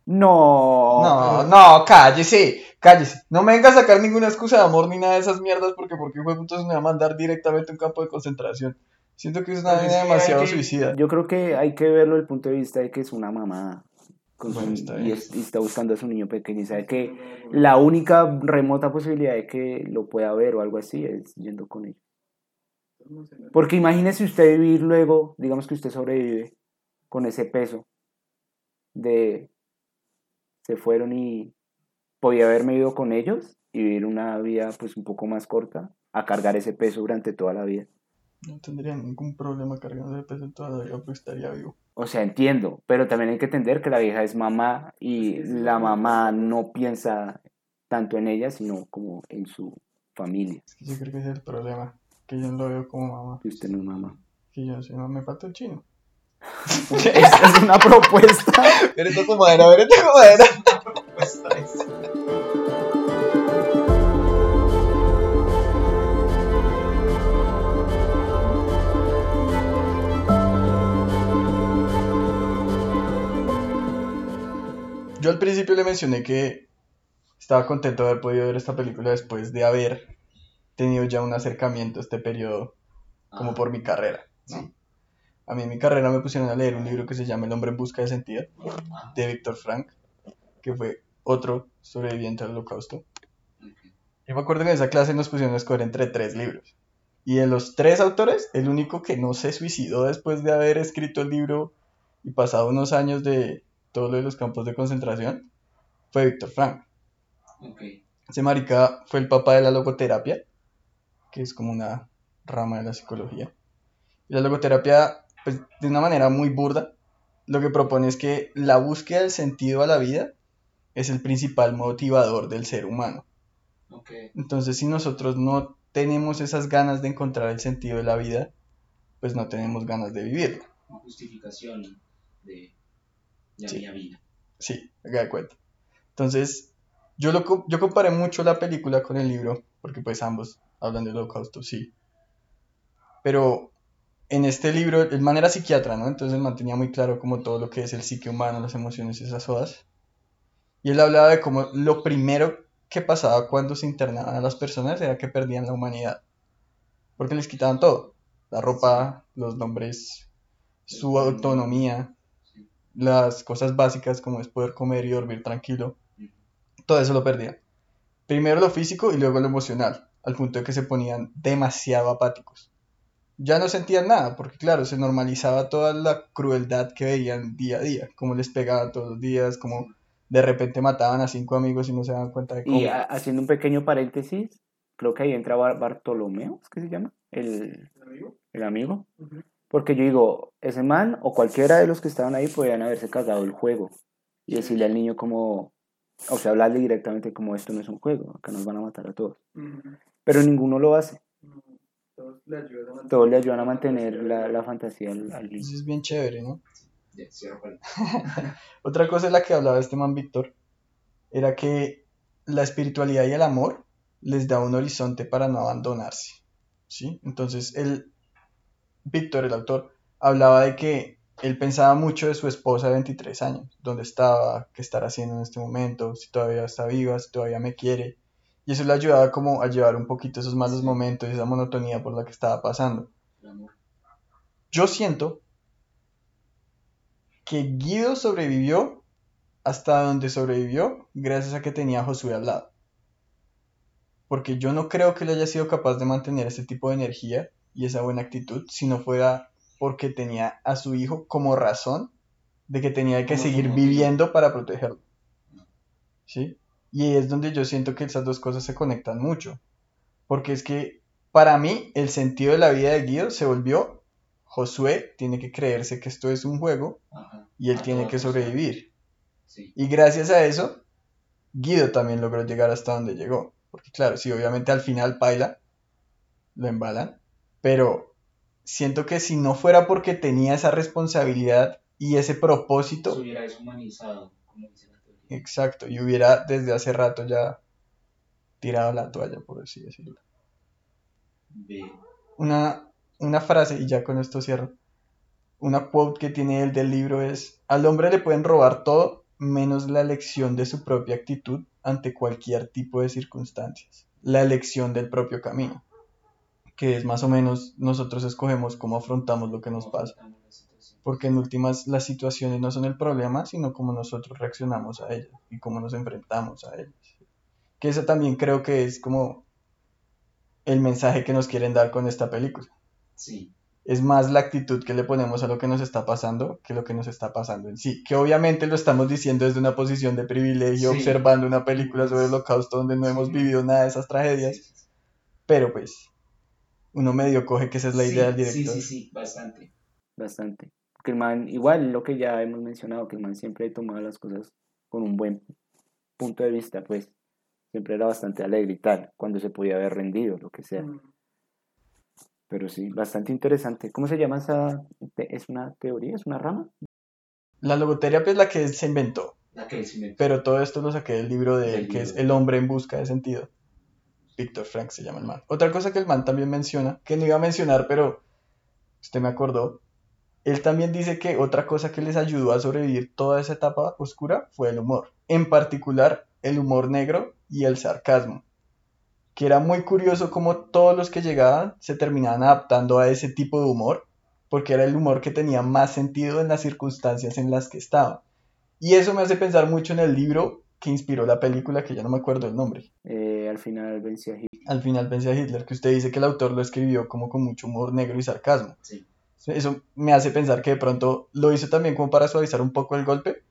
No, No, no, cállese, cállese. No me venga a sacar ninguna excusa de amor ni nada de esas mierdas porque porque güey puta se me va a mandar directamente a un campo de concentración. Siento que es una Pues que demasiado que- suicida. Yo creo que hay que verlo desde el punto de vista de que es una mamá con Bueno, está y, bien. es- y está buscando a su niño pequeño y sabe que la única remota posibilidad de que lo pueda ver o algo así es yendo con ellos. Porque imagínese usted vivir luego, digamos que usted sobrevive con ese peso de se fueron y podía haberme ido con ellos y vivir una vida pues un poco más corta a cargar ese peso durante toda la vida. No tendría ningún problema cargando de peso toda la vida porque estaría vivo. O sea, entiendo, pero también hay que entender que la vieja es mamá y la mamá no piensa tanto en ella, sino como en su familia. Es que yo creo que ese es el problema. Que yo no lo veo como mamá. Que usted no es mamá. Que yo sé, no me falta el chino. Esta es una propuesta. Eres tu comadera, eres tu comadera. Yo al principio le mencioné que estaba contento de haber podido ver esta película después de haber tenido ya un acercamiento a este periodo como Ah, por mi carrera. ¿no? Sí. A mí en mi carrera me pusieron a leer un libro que se llama El hombre en busca de sentido, de Víctor Frank, que fue otro sobreviviente al holocausto. Yo me acuerdo que en esa clase nos pusieron a escoger entre tres libros. Y de los tres autores, el único que no se suicidó después de haber escrito el libro y pasado unos años de todo lo de los campos de concentración fue Víctor Frank. Ok. Ese marica fue el papá de la logoterapia, que es como una rama de la psicología. Y la logoterapia, pues de una manera muy burda, lo que propone es que la búsqueda del sentido a la vida es el principal motivador del ser humano. Entonces, si nosotros no tenemos esas ganas de encontrar el sentido de la vida, pues no tenemos ganas de vivirlo. Una justificación de la Sí. mía vida. Sí, haga de cuenta. Entonces, yo, lo, yo comparé mucho la película con el libro, porque pues ambos hablan del holocausto, sí. Pero en este libro, el man era psiquiatra, ¿no? Entonces el man tenía muy claro como todo lo que es el psique humano, las emociones esas cosas. Y él hablaba de cómo lo primero que pasaba cuando se internaban a las personas era que perdían la humanidad. Porque les quitaban todo. La ropa, los nombres, su autonomía. Las cosas básicas como es poder comer y dormir tranquilo. Todo eso lo perdían. Primero lo físico y luego lo emocional, al punto de que se ponían demasiado apáticos. Ya no sentían nada, porque claro, se normalizaba toda la crueldad que veían día a día, como les pegaban todos los días, como de repente mataban a cinco amigos y no se daban cuenta de cómo. Y ha- haciendo un pequeño paréntesis, creo que ahí entra Bar- Bartolomeo, ¿es que se llama? El, el amigo. Porque yo digo, ese man o cualquiera de los que estaban ahí podían haberse cagado el juego y decirle al niño como, o sea, hablarle directamente como esto no es un juego, acá nos van a matar a todos. Pero ninguno lo hace. Todos le ayudan a mantener, Todos le ayudan a mantener la, la fantasía al, al niño. Eso es bien chévere, ¿no? Otra cosa de la que hablaba este man Víctor era que la espiritualidad y el amor les da un horizonte para no abandonarse, ¿sí? Entonces, él, Víctor, el autor, hablaba de que él pensaba mucho de su esposa de 23 años, dónde estaba, qué estará haciendo en este momento, si todavía está viva, si todavía me quiere, y eso le ayudaba como a llevar un poquito esos malos momentos y esa monotonía por la que estaba pasando. Yo siento que Guido sobrevivió hasta donde sobrevivió gracias a que tenía a Josué al lado. Porque yo no creo que él haya sido capaz de mantener ese tipo de energía y esa buena actitud si no fuera porque tenía a su hijo como razón de que tenía que seguir viviendo para protegerlo. ¿Sí? Y ahí es donde yo siento que esas dos cosas se conectan mucho. Porque es que para mí el sentido de la vida de Guido se volvió Josué tiene que creerse que esto es un juego Ajá. y él A tiene que sobrevivir. Sí. Y gracias a eso, Guido también logró llegar hasta donde llegó. Porque claro, sí, obviamente al final Paila lo embalan, pero siento que si no fuera porque tenía esa responsabilidad y ese Se propósito, hubiera deshumanizado, como dice la teoría. exacto, y hubiera desde hace rato ya tirado la toalla, por así decirlo. Una, una frase, y ya con esto cierro, una quote que tiene él del libro es, al hombre le pueden robar todo menos la elección de su propia actitud ante cualquier tipo de circunstancias, la elección del propio camino, que es más o menos nosotros escogemos cómo afrontamos lo que nos pasa, porque en últimas las situaciones no son el problema, sino cómo nosotros reaccionamos a ellas y cómo nos enfrentamos a ellas. Que eso también creo que es como el mensaje que nos quieren dar con esta película Sí. es más la actitud que le ponemos a lo que nos está pasando que lo que nos está pasando en sí. Que obviamente lo estamos diciendo desde una posición de privilegio, Sí. observando una película sobre el holocausto donde no hemos vivido nada de esas tragedias, pero pues uno medio coge que esa es la idea del Sí, director. Sí, sí, sí, bastante. Bastante. Que el man, igual lo que ya hemos mencionado, que el man siempre tomaba las cosas con un buen punto de vista, pues siempre era bastante alegre y tal, cuando se podía haber rendido, lo que sea. Mm. Pero sí, bastante interesante. ¿Cómo se llama esa? ¿Es una teoría? ¿Es una rama? La logoterapia es la que él se inventó, La que él se inventó. pero todo esto lo saqué del libro de él, Del que es libro. El hombre en busca de sentido. Víctor Frank se llama el man. Otra cosa que el man también menciona, que no iba a mencionar, pero usted me acordó, él también dice que otra cosa que les ayudó a sobrevivir toda esa etapa oscura fue el humor. En particular, el humor negro y el sarcasmo. Que era muy curioso cómo todos los que llegaban se terminaban adaptando a ese tipo de humor, porque era el humor que tenía más sentido en las circunstancias en las que estaban. Y eso me hace pensar mucho en el libro que inspiró la película, que ya no me acuerdo el nombre. Eh, al final vencía Hitler. Al final pensé a Hitler, que usted dice que el autor lo escribió como con mucho humor negro y sarcasmo. Sí. Eso me hace pensar que de pronto lo hizo también como para suavizar un poco el golpe,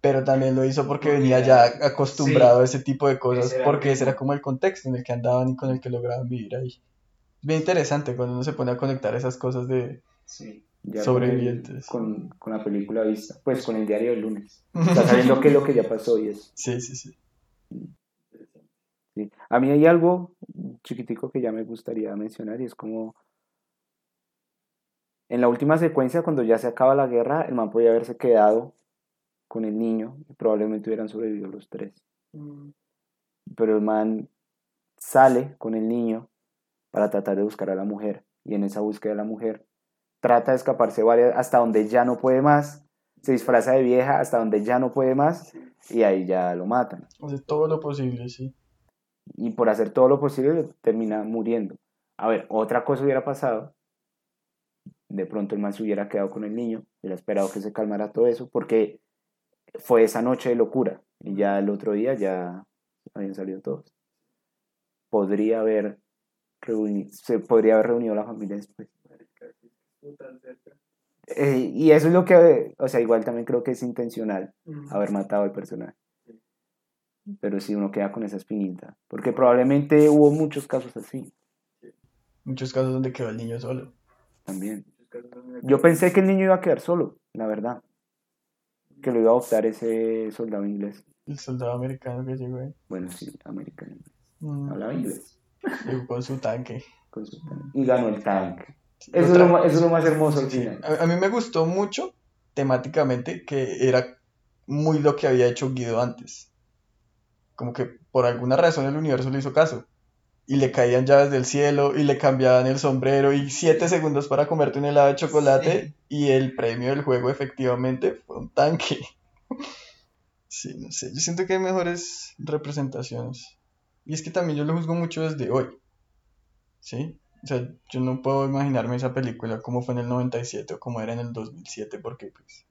pero también lo hizo porque Porque venía ya acostumbrado sí. a ese tipo de cosas, Ese era el porque ese era como el contexto en el que andaban y con el que lograban vivir ahí. Es bien interesante cuando uno se pone a conectar esas cosas de... Sí. Ya Sobrevivientes. Con, con la película vista. Pues con el diario del lunes. Está sabiendo qué es lo que ya pasó y eso. Sí, sí, sí. Sí. A mí hay algo chiquitico que ya me gustaría mencionar y es como En la última secuencia, cuando ya se acaba la guerra, el man podía haberse quedado con el niño y probablemente hubieran sobrevivido los tres. Mm, Pero el man sale con el niño para tratar de buscar a la mujer. Y en esa búsqueda de la mujer trata de escaparse varias, hasta donde ya no puede más. Se disfraza de vieja hasta donde ya no puede más y ahí ya lo matan. Hace todo lo posible, sí. Y por hacer todo lo posible termina muriendo. A ver, otra cosa hubiera pasado. De pronto el man se hubiera quedado con el niño, hubiera esperado que se calmara todo eso, porque fue esa noche de locura. Y ya el otro día ya habían salido todos. Podría haber reunido, se podría haber reunido la familia después. Tan cerca. Eh, y eso es lo que, o sea, igual también creo que es intencional haber matado al personaje. Pero sí uno queda con esa espinita. Porque probablemente hubo muchos casos así Muchos casos donde quedó el niño solo. también. Yo pensé que el niño iba a quedar solo, la verdad. Que lo iba a adoptar ese soldado inglés. El soldado americano que llegó ahí. Bueno, sí, americano. Mm, Hablaba inglés. llegó con su tanque. con su tanque. Y ganó el tanque. Eso es, lo, eso es lo más hermoso al. A, a mí me gustó mucho temáticamente que era muy lo que había hecho Guido antes. Como que por alguna razón el universo le hizo caso. Y le caían llaves del cielo y le cambiaban el sombrero y siete segundos para comerte un helado de chocolate y el premio del juego efectivamente fue un tanque. Sí, no sé, yo siento que hay mejores representaciones. Y es que también yo lo juzgo mucho desde hoy. ¿Sí? O sea, yo no puedo imaginarme esa película como fue en el 97 o como era en el 2007 porque pues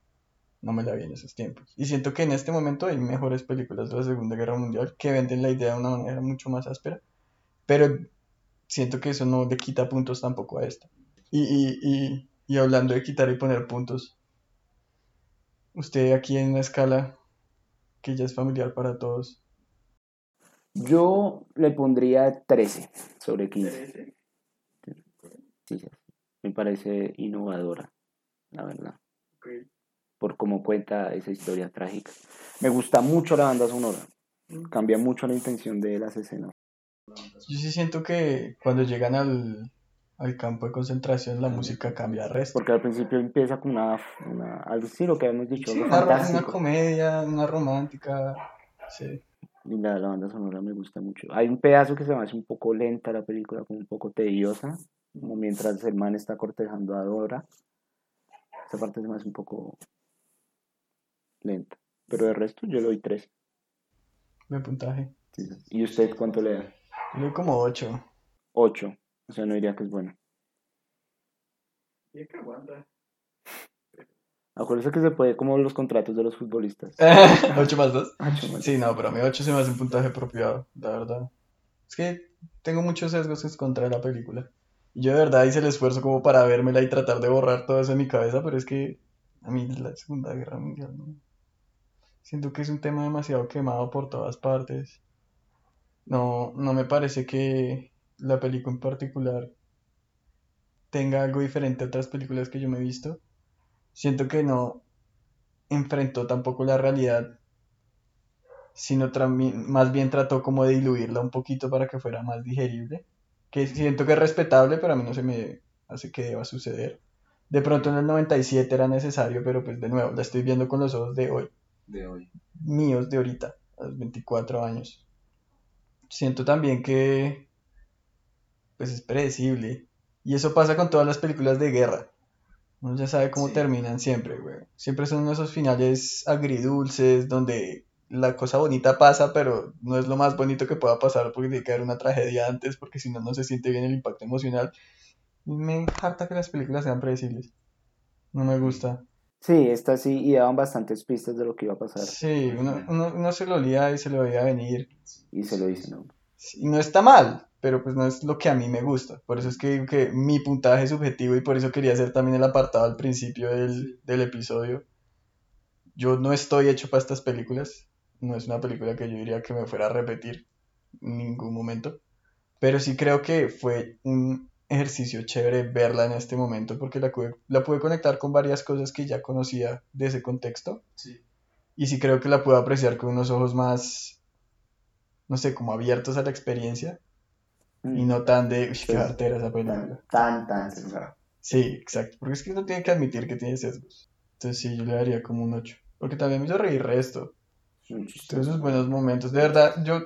no me la vi en esos tiempos. Y siento que en este momento hay mejores películas de la Segunda Guerra Mundial que venden la idea de una manera mucho más áspera, pero siento que eso no le quita puntos tampoco a esta. Y, y, y, y hablando de quitar y poner puntos, usted aquí en una escala que ya es familiar para todos, Yo le pondría 13 sobre 15. 13. Sí. Me parece innovadora, la verdad. Por cómo cuenta esa historia trágica. Me gusta mucho la banda sonora. Mm, Cambia mucho la intención de las escenas. yo sí siento que cuando llegan al, al campo de concentración la música cambia al resto. Porque al principio empieza con una, una algo así, lo que habíamos dicho, Sí, una, comedia, una romántica, sí. Y la, la banda sonora me gusta mucho. Hay un pedazo que se me hace un poco lenta la película, como un poco tediosa, mientras el man está cortejando a Dora. Esa parte se me hace un poco lenta. Pero de resto yo le doy 3. Buen puntaje. ¿Y usted cuánto le da? Le doy como 8. 8. O sea, no diría que es bueno. Y es que aguanta. Acuérdese que se puede como los contratos de los futbolistas. 8 más 2. Ocho más. Sí, no, pero a mí 8 se me hace un puntaje apropiado, la verdad. Es que tengo muchos sesgos en contra de la película. Yo de verdad hice el esfuerzo como para vérmela y tratar de borrar todo eso en mi cabeza, pero es que a mí la Segunda Guerra Mundial no. Siento que es un tema demasiado quemado por todas partes. No, no me parece que la película en particular tenga algo diferente a otras películas que yo me he visto. Siento que no enfrentó tampoco la realidad sino más bien trató como de diluirla un poquito para que fuera más digerible, que siento que es respetable, pero a mí no se me hace que deba suceder. De pronto en el 97 era necesario, pero pues de nuevo, la estoy viendo con los ojos de hoy, de hoy. míos de ahorita, a los 24 años. Siento también que pues es predecible, y eso pasa con todas las películas de guerra. Uno ya sabe cómo Sí. terminan siempre, güey. Siempre son esos finales agridulces donde la cosa bonita pasa, pero no es lo más bonito que pueda pasar porque tiene que haber una tragedia antes, porque si no, no se siente bien el impacto emocional. Me harta que las películas sean predecibles. No me gusta. Sí, esta sí, y daban bastantes pistas de lo que iba a pasar. Sí, uno, uno, uno se lo olía y se lo veía venir. Y se lo dicen, ¿no? Y no está mal, pero pues no es lo que a mí me gusta. Por eso es que digo que mi puntaje es subjetivo y por eso quería hacer también el apartado al principio del, del episodio. Yo no estoy hecho para estas películas. No es una película que yo diría que me fuera a repetir en ningún momento. Pero sí creo que fue un ejercicio chévere verla en este momento porque la, pude- la pude conectar con varias cosas que ya conocía de ese contexto. Sí. Y sí creo que la puedo apreciar con unos ojos más, no sé, como abiertos a la experiencia y no tan de, uy, qué Sí. artera esa película. Tan, tan, Sí, exacto. Porque es que uno tiene que admitir que tiene sesgos. Entonces sí, yo le daría como un 8. Porque también me hizo reír resto. Todos esos buenos momentos. De verdad, yo,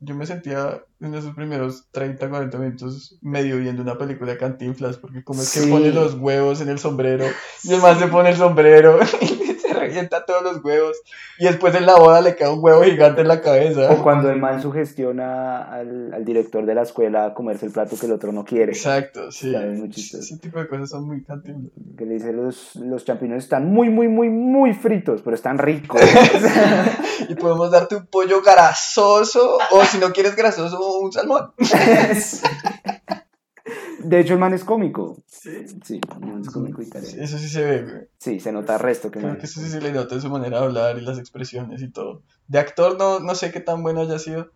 yo me sentía en esos primeros 30, 40 minutos medio viendo una película de Cantinflas. Porque como es que pone los huevos en el sombrero. Y el man se pone el sombrero y revienta todos los huevos. Y después en la boda le cae un huevo gigante en la O cabeza. cuando el man sugestiona al, al director de la escuela a comerse el plato que el otro no quiere. Exacto, sí. Ese tipo de cosas son muy Cantinflas. Que le dice los, los champiñones están muy, muy, muy, muy fritos, pero están ricos. Y podemos darte un pollo grasoso. O si no quieres grasoso, un salmón. De hecho, el man es cómico. Sí. Sí, el man es cómico y tal. Eso sí se ve, güey. Sí, se nota resto que Creo man- que eso sí se le nota en su manera de hablar y las expresiones y todo. De actor no, no sé qué tan bueno haya sido.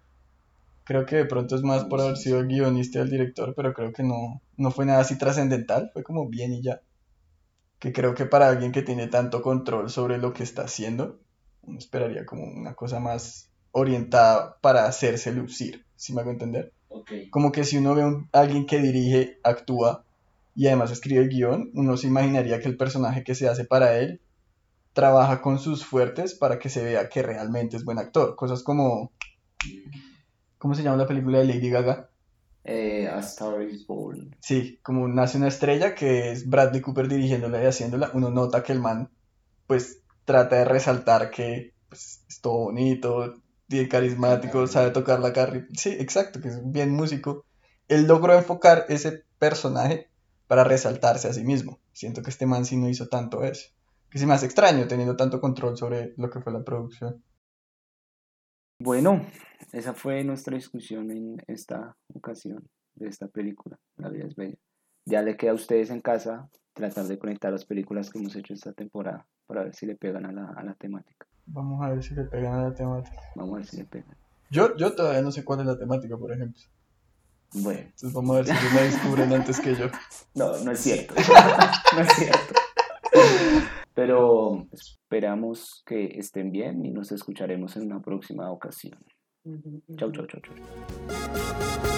Creo que de pronto es más por haber sido el guionista y el director, pero creo que no, no fue nada así trascendental. Fue como bien y ya. Que creo que para alguien que tiene tanto control sobre lo que está haciendo, uno esperaría como una cosa más orientada para hacerse lucir, si me hago entender. Como que si uno ve a alguien que dirige, actúa y además escribe el guion, uno se imaginaría que el personaje que se hace para él trabaja con sus fuertes para que se vea que realmente es buen actor. Cosas como, ¿cómo se llama la película de Lady Gaga? Eh, a Star is Born. Sí, como nace una estrella que es Bradley Cooper dirigiéndola y haciéndola, uno nota que el man pues trata de resaltar que pues, es todo bonito, bien carismático, sabe tocar la carri. Sí, exacto, que es bien músico. Él logró enfocar ese personaje para resaltarse a sí mismo. Siento que este man sí no hizo tanto eso. Que se me hace extraño teniendo tanto control sobre lo que fue la producción. Bueno, esa fue nuestra discusión en esta ocasión de esta película, La vida es bella. Ya le queda a ustedes en casa tratar de conectar las películas que hemos hecho esta temporada para ver si le pegan a la, a la temática. Vamos a ver si le pegan a la temática. Vamos a ver si le pegan. Yo, yo todavía no sé cuál es la temática, por ejemplo. Bueno, Entonces vamos a ver si me descubren antes que yo. no, no es cierto. no es cierto. Pero esperamos que estén bien y nos escucharemos en una próxima ocasión. Chau, chau, chau, chau.